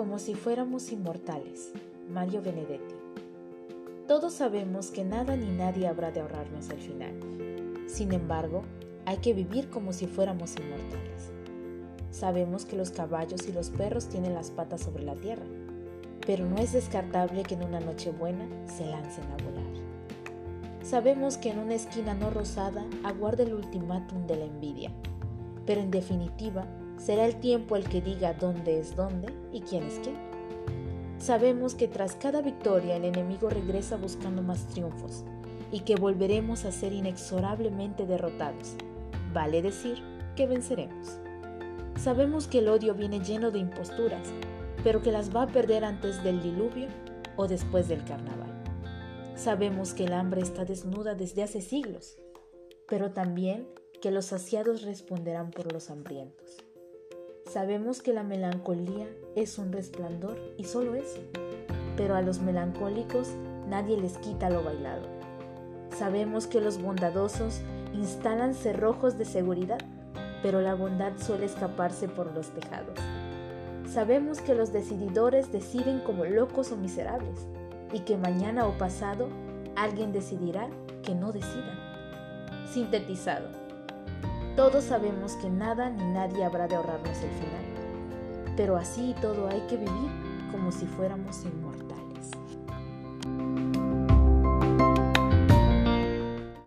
Como si fuéramos inmortales. Mario Benedetti. Todos sabemos que nada ni nadie habrá de ahorrarnos al final. Sin embargo, hay que vivir como si fuéramos inmortales. Sabemos que los caballos y los perros tienen las patas sobre la tierra, pero no es descartable que en una noche buena se lancen a volar. Sabemos que en una esquina no rosada aguarda el ultimátum de la envidia, pero en definitiva será el tiempo el que diga dónde es dónde y quién es quién. Sabemos que tras cada victoria el enemigo regresa buscando más triunfos y que volveremos a ser inexorablemente derrotados. Vale decir que venceremos. Sabemos que el odio viene lleno de imposturas, pero que las va a perder antes del diluvio o después del carnaval. Sabemos que el hambre está desnuda desde hace siglos, pero también que los saciados responderán por los hambrientos. Sabemos que la melancolía es un resplandor y solo eso, pero a los melancólicos nadie les quita lo bailado. Sabemos que los bondadosos instalan cerrojos de seguridad, pero la bondad suele escaparse por los tejados. Sabemos que los decididores deciden como locos o miserables y que mañana o pasado alguien decidirá que no decidan. Sintetizado. Todos sabemos que nada ni nadie habrá de ahorrarnos el final, pero así y todo hay que vivir como si fuéramos inmortales.